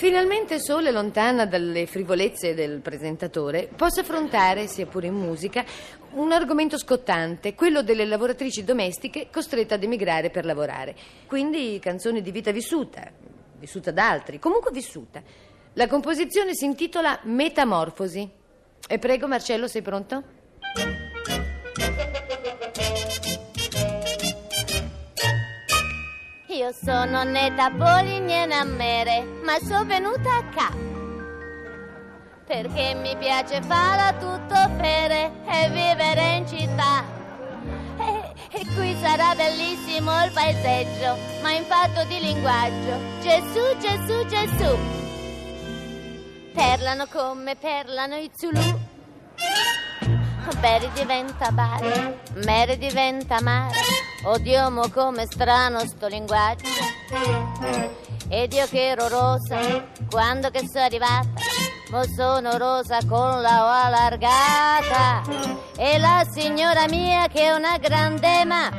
Finalmente Sole, lontana dalle frivolezze del presentatore, possa affrontare, sia pure in musica, un argomento scottante, quello delle lavoratrici domestiche costrette ad emigrare per lavorare. Quindi canzoni di vita vissuta, vissuta da altri, comunque vissuta. La composizione si intitola Metamorfosi. E prego, Marcello, sei pronto? Io sono neta polignana a mere, ma sono venuta qua perché mi piace fare tutto fere e vivere in città. E, e qui sarà bellissimo il paesaggio, ma in fatto di linguaggio. Gesù, Gesù, Gesù. Parlano come parlano i Zulu. Beri diventa bare, mere diventa mare. Odiamo come strano sto linguaggio. Ed io che ero rosa quando che sono arrivata, mo sono rosa con la O allargata. E la signora mia che è una grande ma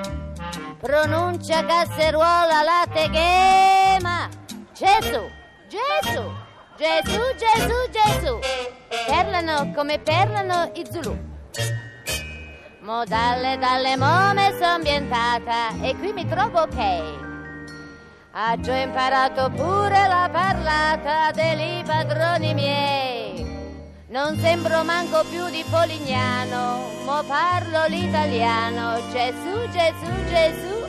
pronuncia casseruola la teghema. Gesù, Gesù, Gesù, Gesù, Gesù. Parlano come parlano i Zulu. Mo dalle, dalle mome sono ambientata e qui mi trovo ok. Ha già imparato pure la parlata dei padroni miei. Non sembro manco più di Polignano, mo parlo l'italiano. Gesù, Gesù, Gesù.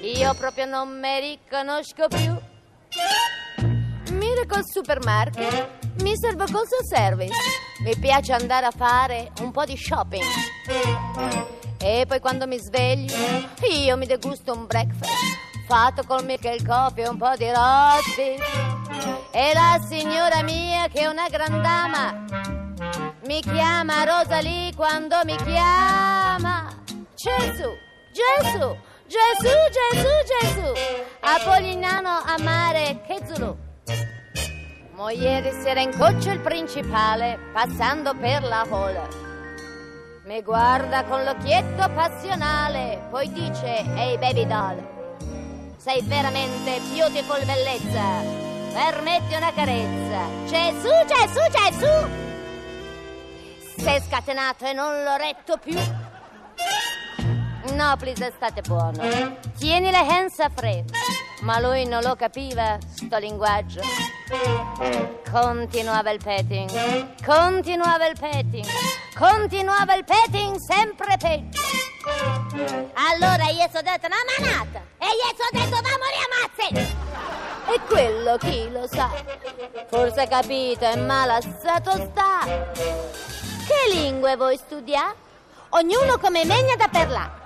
Io proprio non mi riconosco più. Miracle Supermarket, mi servo col suo service. Mi piace andare a fare un po' di shopping. E poi quando mi sveglio, io mi degusto un breakfast fatto col Michael Coffee e un po' di rossi. E la signora mia, che è una gran dama, mi chiama Rosalie quando mi chiama. Gesù, Gesù, Gesù, Gesù, Gesù. Apolignano a mare, che Zulu. Mo ieri sera in coach il principale, passando per la hall. Mi guarda con l'occhietto passionale, poi dice, ehi baby doll, sei veramente beautiful bellezza, permetti una carezza. Gesù, Gesù, Gesù! Sei scatenato e non l'ho retto più. No, please, state buono. Tieni le hands a freddo. Ma lui non lo capiva, sto linguaggio. Continuava il petting, continuava il petting, continuava il petting sempre peggio. Allora io sono detto una manata e io sono detto da morire ammazzi. E quello chi lo sa, forse capito è malassato sta. Che lingue vuoi studiare? Ognuno come megna da parlare.